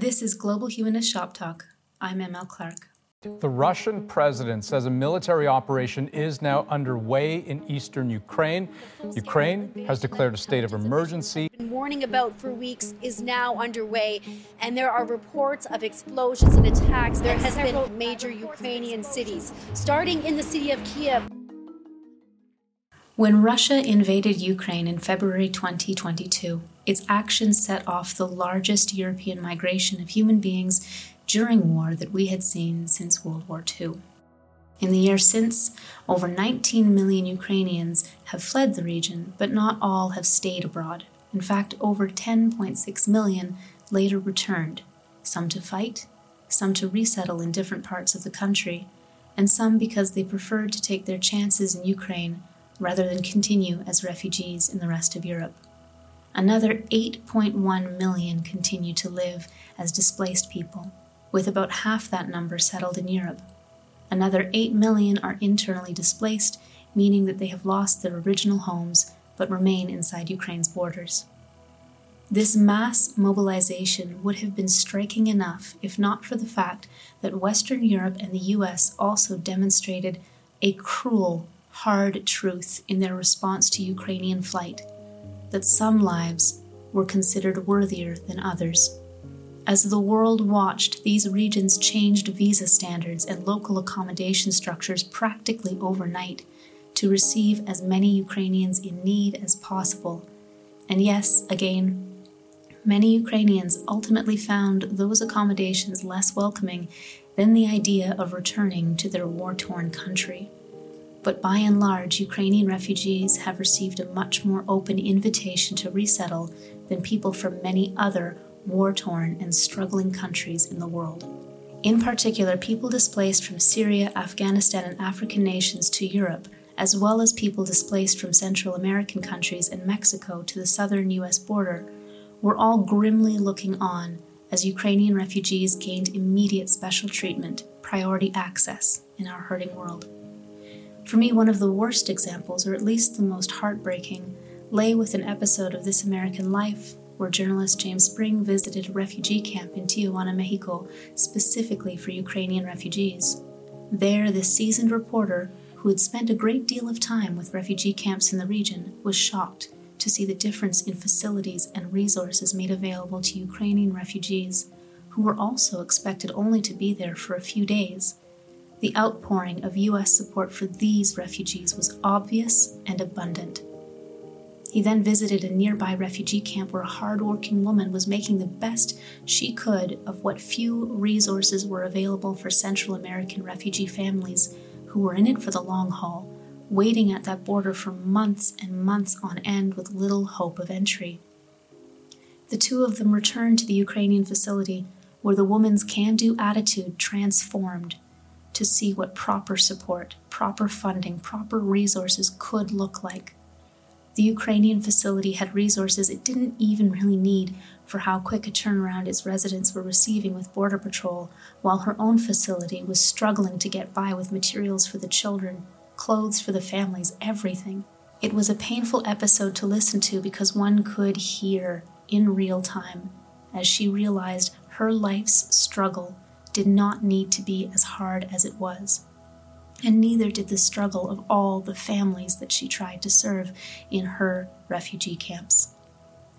This is Global Humanist Shop Talk. I'm ML Clark. The Russian president says a military operation is now underway in eastern Ukraine. Ukraine has declared a state of emergency. Warning about for weeks is now underway, and there are reports of explosions and attacks. There has been major Ukrainian cities, starting in the city of Kiev. When Russia invaded Ukraine in February 2022, its actions set off the largest European migration of human beings during war that we had seen since World War II. In the year since, over 19 million Ukrainians have fled the region, but not all have stayed abroad. In fact, over 10.6 million later returned, some to fight, some to resettle in different parts of the country, and some because they preferred to take their chances in Ukraine rather than continue as refugees in the rest of Europe. Another 8.1 million continue to live as displaced people, with about half that number settled in Europe. Another 8 million are internally displaced, meaning that they have lost their original homes but remain inside Ukraine's borders. This mass mobilization would have been striking enough if not for the fact that Western Europe and the US also demonstrated a cruel, hard truth in their response to Ukrainian flight that some lives were considered worthier than others. As the world watched, these regions changed visa standards and local accommodation structures practically overnight to receive as many Ukrainians in need as possible. And yes, again, many Ukrainians ultimately found those accommodations less welcoming than the idea of returning to their war torn country. But by and large, Ukrainian refugees have received a much more open invitation to resettle than people from many other war torn, and struggling countries in the world. In particular, people displaced from Syria, Afghanistan, and African nations to Europe, as well as people displaced from Central American countries and Mexico to the southern U.S. border, were all grimly looking on as Ukrainian refugees gained immediate special treatment, priority access in our hurting world. For me, one of the worst examples, or at least the most heartbreaking, lay with an episode of This American Life where journalist James Spring visited a refugee camp in Tijuana, Mexico, specifically for Ukrainian refugees. There, the seasoned reporter, who had spent a great deal of time with refugee camps in the region, was shocked to see the difference in facilities and resources made available to Ukrainian refugees, who were also expected only to be there for a few days. The outpouring of U.S. support for these refugees was obvious and abundant. He then visited a nearby refugee camp where a hard-working woman was making the best she could of what few resources were available for Central American refugee families who were in it for the long haul, waiting at that border for months and months on end with little hope of entry. The two of them returned to the Ukrainian facility where the woman's can do attitude transformed to see what proper support, proper funding, proper resources could look like. The Ukrainian facility had resources it didn't even really need for how quick a turnaround its residents were receiving with Border Patrol, while her own facility was struggling to get by with materials for the children, clothes for the families, everything. It was a painful episode to listen to because one could hear in real time as she realized her life's struggle did not need to be as hard as it was and neither did the struggle of all the families that she tried to serve in her refugee camps.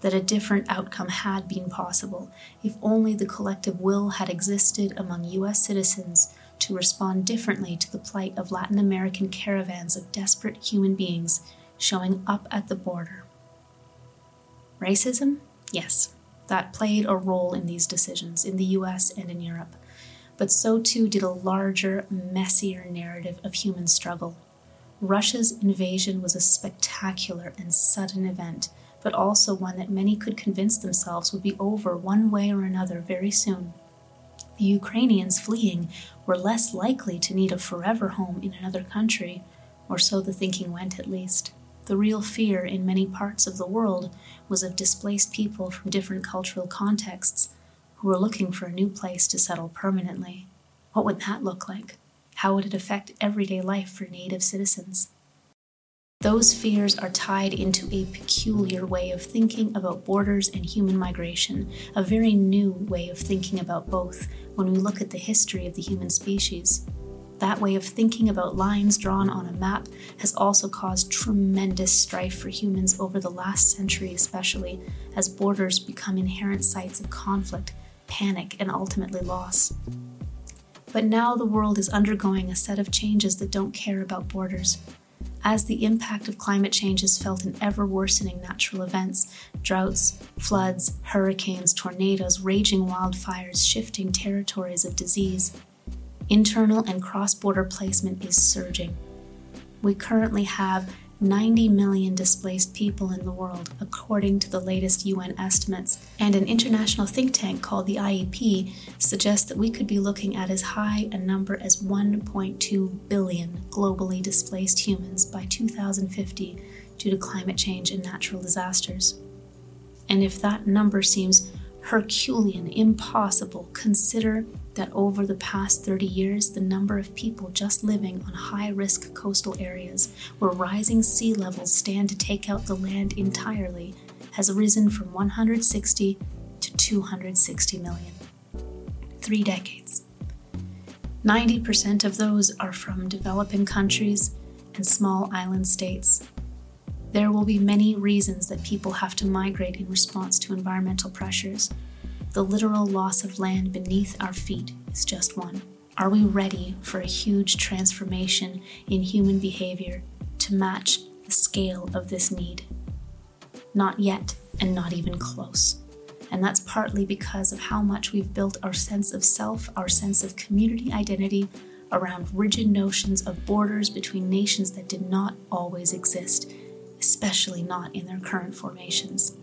That a different outcome had been possible if only the collective will had existed among U.S. citizens to respond differently to the plight of Latin American caravans of desperate human beings showing up at the border. Racism? Yes, that played a role in these decisions in the US and in Europe but so too did a larger, messier narrative of human struggle. Russia's invasion was a spectacular and sudden event, but also one that many could convince themselves would be over one way or another very soon. The Ukrainians fleeing were less likely to need a forever home in another country, or so the thinking went at least. The real fear in many parts of the world was of displaced people from different cultural contexts who were looking for a new place to settle permanently. What would that look like? How would it affect everyday life for Native citizens? Those fears are tied into a peculiar way of thinking about borders and human migration, a very new way of thinking about both when we look at the history of the human species. That way of thinking about lines drawn on a map has also caused tremendous strife for humans over the last century, especially as borders become inherent sites of conflict, panic, and ultimately loss. But now the world is undergoing a set of changes that don't care about borders as the impact of climate change is felt in ever worsening natural events droughts, floods, hurricanes, tornadoes, raging wildfires, shifting territories of disease. Internal and cross border placement is surging. We currently have 90 million displaced people in the world, according to the latest UN estimates. And an international think tank called the IEP suggests that we could be looking at as high a number as 1.2 billion globally displaced humans by 2050 due to climate change and natural disasters. And if that number seems Herculean, impossible, consider that over the past 30 years, the number of people just living on high risk coastal areas where rising sea levels stand to take out the land entirely has risen from 160 to 260 million. Three decades. 90% of those are from developing countries and small island states. There will be many reasons that people have to migrate in response to environmental pressures. The literal loss of land beneath our feet is just one. Are we ready for a huge transformation in human behavior to match the scale of this need? Not yet, and not even close. And that's partly because of how much we've built our sense of self, our sense of community identity around rigid notions of borders between nations that did not always exist especially not in their current formations.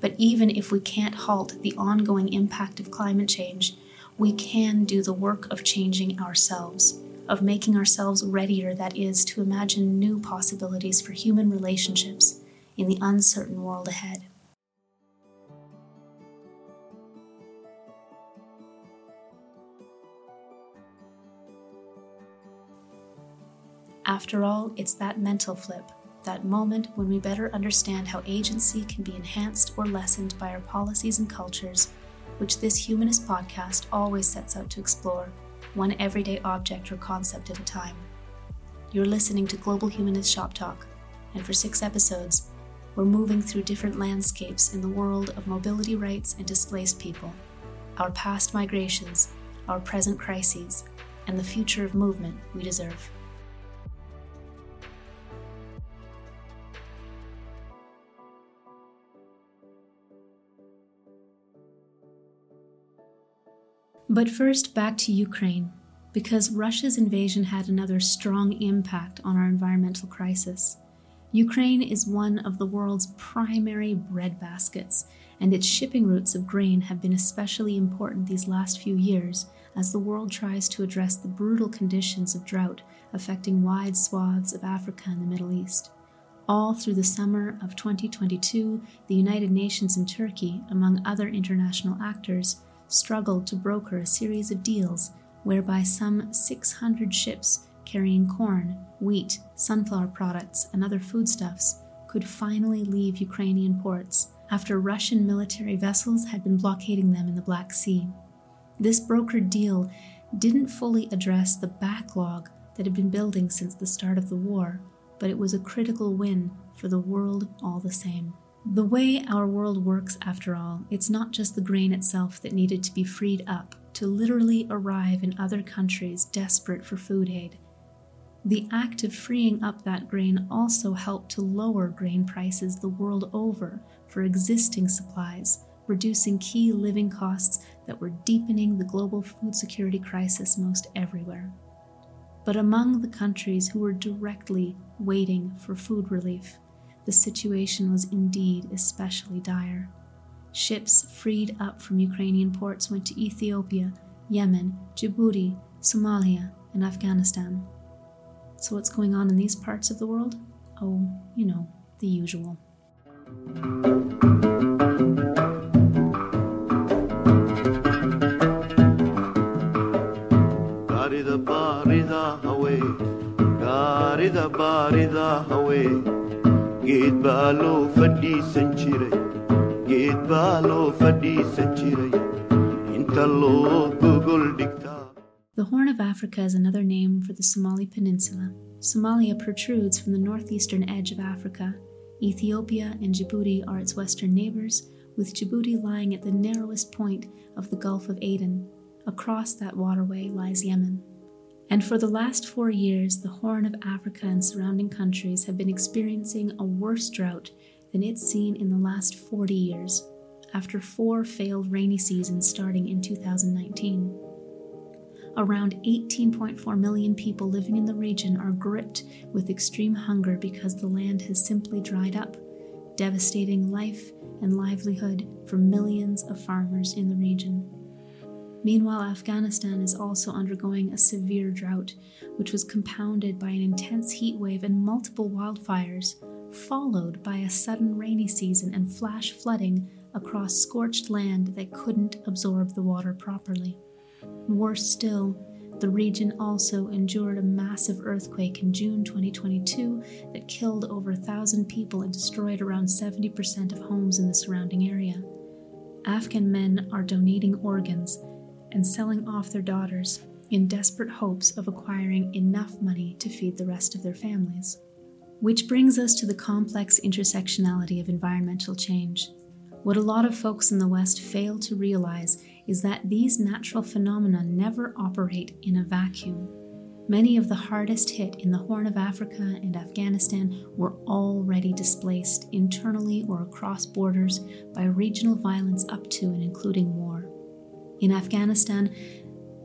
But even if we can't halt the ongoing impact of climate change, we can do the work of changing ourselves, of making ourselves readier, that is, to imagine new possibilities for human relationships in the uncertain world ahead. After all, it's that mental flip that moment when we better understand how agency can be enhanced or lessened by our policies and cultures, which this humanist podcast always sets out to explore, one everyday object or concept at a time. You're listening to Global Humanist Shop Talk, and for six episodes, we're moving through different landscapes in the world of mobility rights and displaced people, our past migrations, our present crises, and the future of movement we deserve. But first, back to Ukraine, because Russia's invasion had another strong impact on our environmental crisis. Ukraine is one of the world's primary breadbaskets, and its shipping routes of grain have been especially important these last few years as the world tries to address the brutal conditions of drought affecting wide swaths of Africa and the Middle East. All through the summer of 2022, the United Nations and Turkey, among other international actors, struggled to broker a series of deals whereby some 600 ships carrying corn, wheat, sunflower products, and other foodstuffs could finally leave Ukrainian ports after Russian military vessels had been blockading them in the Black Sea. This brokered deal didn't fully address the backlog that had been building since the start of the war, but it was a critical win for the world all the same. The way our world works, after all, it's not just the grain itself that needed to be freed up to literally arrive in other countries desperate for food aid. The act of freeing up that grain also helped to lower grain prices the world over for existing supplies, reducing key living costs that were deepening the global food security crisis most everywhere. But among the countries who were directly waiting for food relief, the situation was indeed especially dire. Ships freed up from Ukrainian ports went to Ethiopia, Yemen, Djibouti, Somalia, and Afghanistan. So, what's going on in these parts of the world? Oh, you know, the usual. The Horn of Africa is another name for the Somali Peninsula. Somalia protrudes from the northeastern edge of Africa. Ethiopia and Djibouti are its western neighbors, with Djibouti lying at the narrowest point of the Gulf of Aden. Across that waterway lies Yemen. And for the last four years, the Horn of Africa and surrounding countries have been experiencing a worse drought than it's seen in the last 40 years, after four failed rainy seasons starting in 2019. Around 18.4 million people living in the region are gripped with extreme hunger because the land has simply dried up, devastating life and livelihood for millions of farmers in the region. Meanwhile, Afghanistan is also undergoing a severe drought, which was compounded by an intense heat wave and multiple wildfires, followed by a sudden rainy season and flash flooding across scorched land that couldn't absorb the water properly. Worse still, the region also endured a massive earthquake in June 2022 that killed over a thousand people and destroyed around 70% of homes in the surrounding area. Afghan men are donating organs and selling off their daughters in desperate hopes of acquiring enough money to feed the rest of their families. Which brings us to the complex intersectionality of environmental change. What a lot of folks in the West fail to realize is that these natural phenomena never operate in a vacuum. Many of the hardest hit in the Horn of Africa and Afghanistan were already displaced internally or across borders by regional violence up to and including war. In Afghanistan,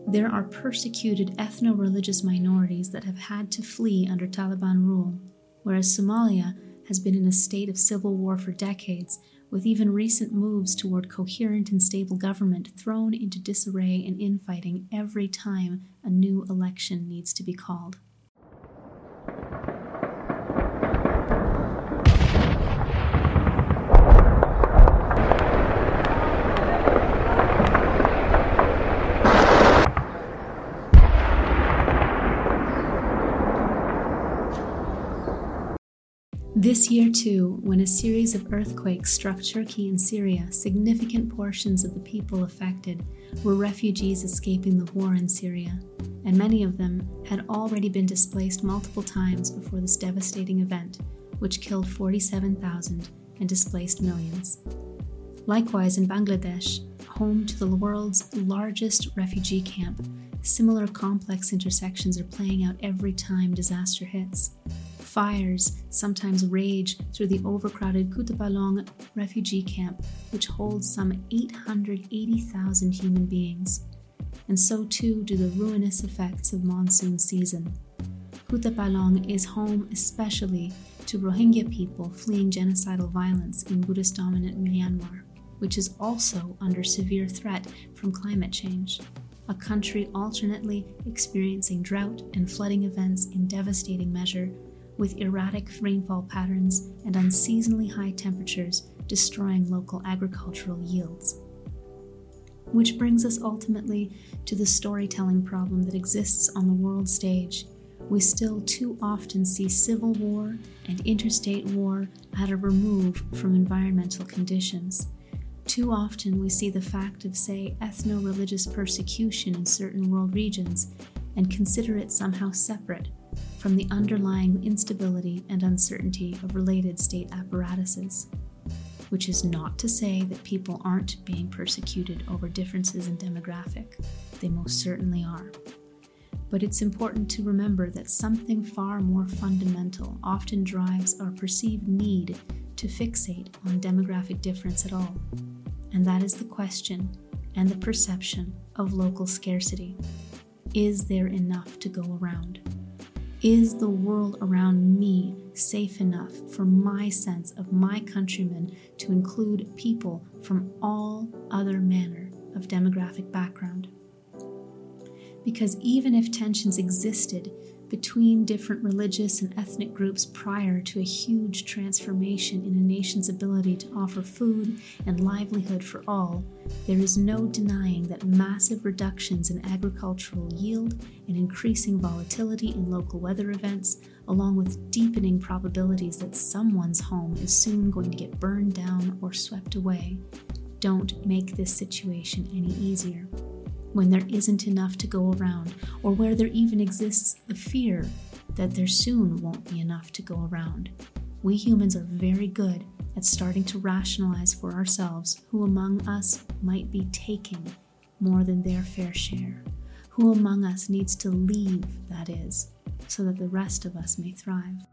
there are persecuted ethno religious minorities that have had to flee under Taliban rule, whereas Somalia has been in a state of civil war for decades with even recent moves toward coherent and stable government thrown into disarray and infighting every time a new election needs to be called. This year, too, when a series of earthquakes struck Turkey and Syria, significant portions of the people affected were refugees escaping the war in Syria, and many of them had already been displaced multiple times before this devastating event, which killed 47,000 and displaced millions. Likewise, in Bangladesh, home to the world's largest refugee camp, similar complex intersections are playing out every time disaster hits. Fires sometimes rage through the overcrowded Kutupalong refugee camp, which holds some 880,000 human beings. And so too do the ruinous effects of monsoon season. Kutupalong is home especially to Rohingya people fleeing genocidal violence in Buddhist dominant Myanmar, which is also under severe threat from climate change a country alternately experiencing drought and flooding events in devastating measure with erratic rainfall patterns and unseasonably high temperatures destroying local agricultural yields. Which brings us ultimately to the storytelling problem that exists on the world stage. We still too often see civil war and interstate war at a remove from environmental conditions. Too often we see the fact of, say, ethno religious persecution in certain world regions and consider it somehow separate from the underlying instability and uncertainty of related state apparatuses. Which is not to say that people aren't being persecuted over differences in demographic, they most certainly are. But it's important to remember that something far more fundamental often drives our perceived need to fixate on demographic difference at all, and that is the question and the perception of local scarcity. Is there enough to go around? Is the world around me safe enough for my sense of my countrymen to include people from all other manner of demographic background? Because even if tensions existed between different religious and ethnic groups prior to a huge transformation in a nation's ability to offer food and livelihood for all, there is no denying that massive reductions in agricultural yield and increasing volatility in local weather events, along with deepening probabilities that someone's home is soon going to get burned down or swept away, don't make this situation any easier when there isn't enough to go around, or where there even exists the fear that there soon won't be enough to go around. We humans are very good at starting to rationalize for ourselves who among us might be taking more than their fair share, who among us needs to leave, that is, so that the rest of us may thrive.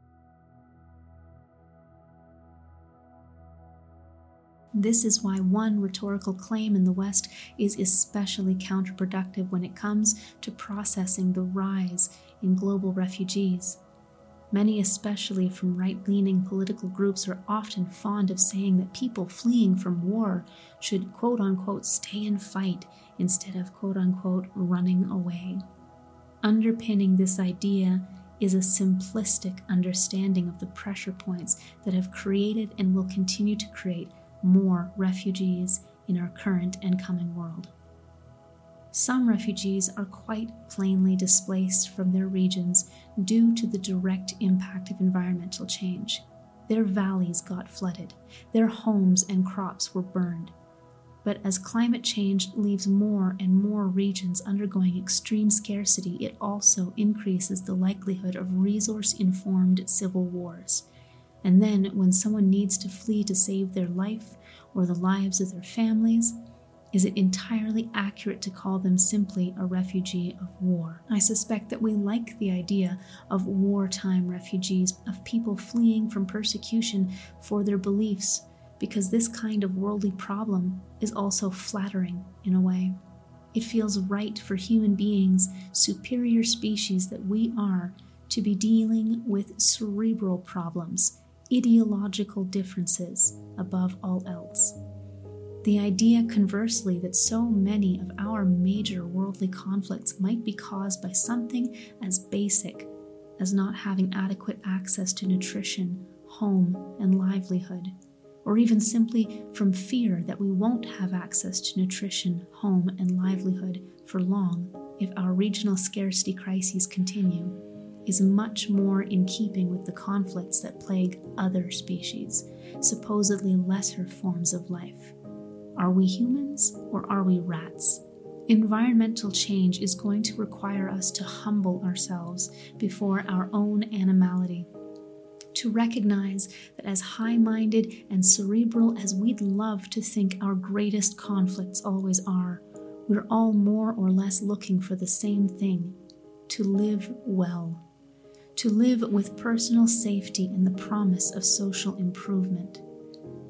This is why one rhetorical claim in the West is especially counterproductive when it comes to processing the rise in global refugees. Many, especially from right leaning political groups, are often fond of saying that people fleeing from war should quote unquote stay and fight instead of quote unquote running away. Underpinning this idea is a simplistic understanding of the pressure points that have created and will continue to create more refugees in our current and coming world. Some refugees are quite plainly displaced from their regions due to the direct impact of environmental change. Their valleys got flooded, their homes and crops were burned. But as climate change leaves more and more regions undergoing extreme scarcity, it also increases the likelihood of resource informed civil wars. And then, when someone needs to flee to save their life or the lives of their families, is it entirely accurate to call them simply a refugee of war? I suspect that we like the idea of wartime refugees, of people fleeing from persecution for their beliefs, because this kind of worldly problem is also flattering in a way. It feels right for human beings, superior species that we are, to be dealing with cerebral problems ideological differences above all else. The idea, conversely, that so many of our major worldly conflicts might be caused by something as basic as not having adequate access to nutrition, home, and livelihood, or even simply from fear that we won't have access to nutrition, home, and livelihood for long if our regional scarcity crises continue is much more in keeping with the conflicts that plague other species, supposedly lesser forms of life. Are we humans or are we rats? Environmental change is going to require us to humble ourselves before our own animality, to recognize that as high minded and cerebral as we'd love to think our greatest conflicts always are, we're all more or less looking for the same thing to live well to live with personal safety and the promise of social improvement.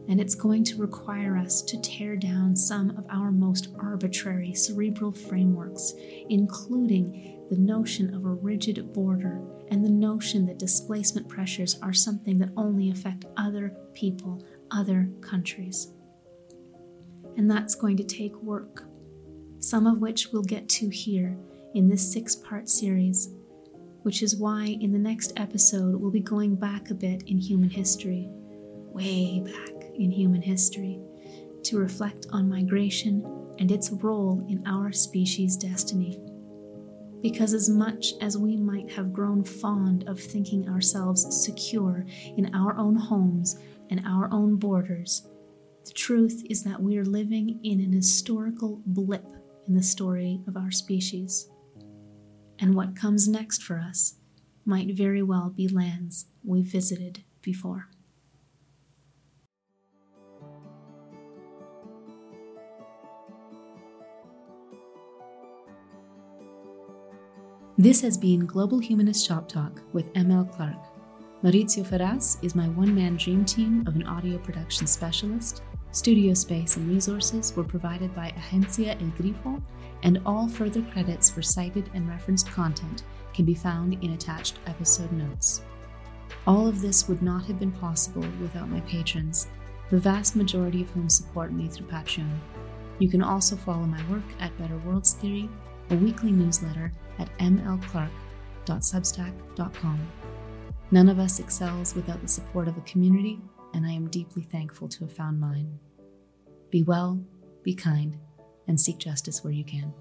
And it's going to require us to tear down some of our most arbitrary cerebral frameworks, including the notion of a rigid border and the notion that displacement pressures are something that only affect other people, other countries. And that's going to take work, some of which we'll get to here in this six part series which is why in the next episode we'll be going back a bit in human history, way back in human history, to reflect on migration and its role in our species' destiny. Because as much as we might have grown fond of thinking ourselves secure in our own homes and our own borders, the truth is that we are living in an historical blip in the story of our species and what comes next for us might very well be lands we visited before. This has been Global Humanist Shop Talk with ML Clark. Maurizio Ferraz is my one man dream team of an audio production specialist. Studio space and resources were provided by Agencia El Grifo and all further credits for cited and referenced content can be found in attached episode notes. All of this would not have been possible without my patrons, the vast majority of whom support me through Patreon. You can also follow my work at Better Worlds Theory, a weekly newsletter at mlclark.substack.com. None of us excels without the support of a community, and I am deeply thankful to have found mine. Be well, be kind, and seek justice where you can.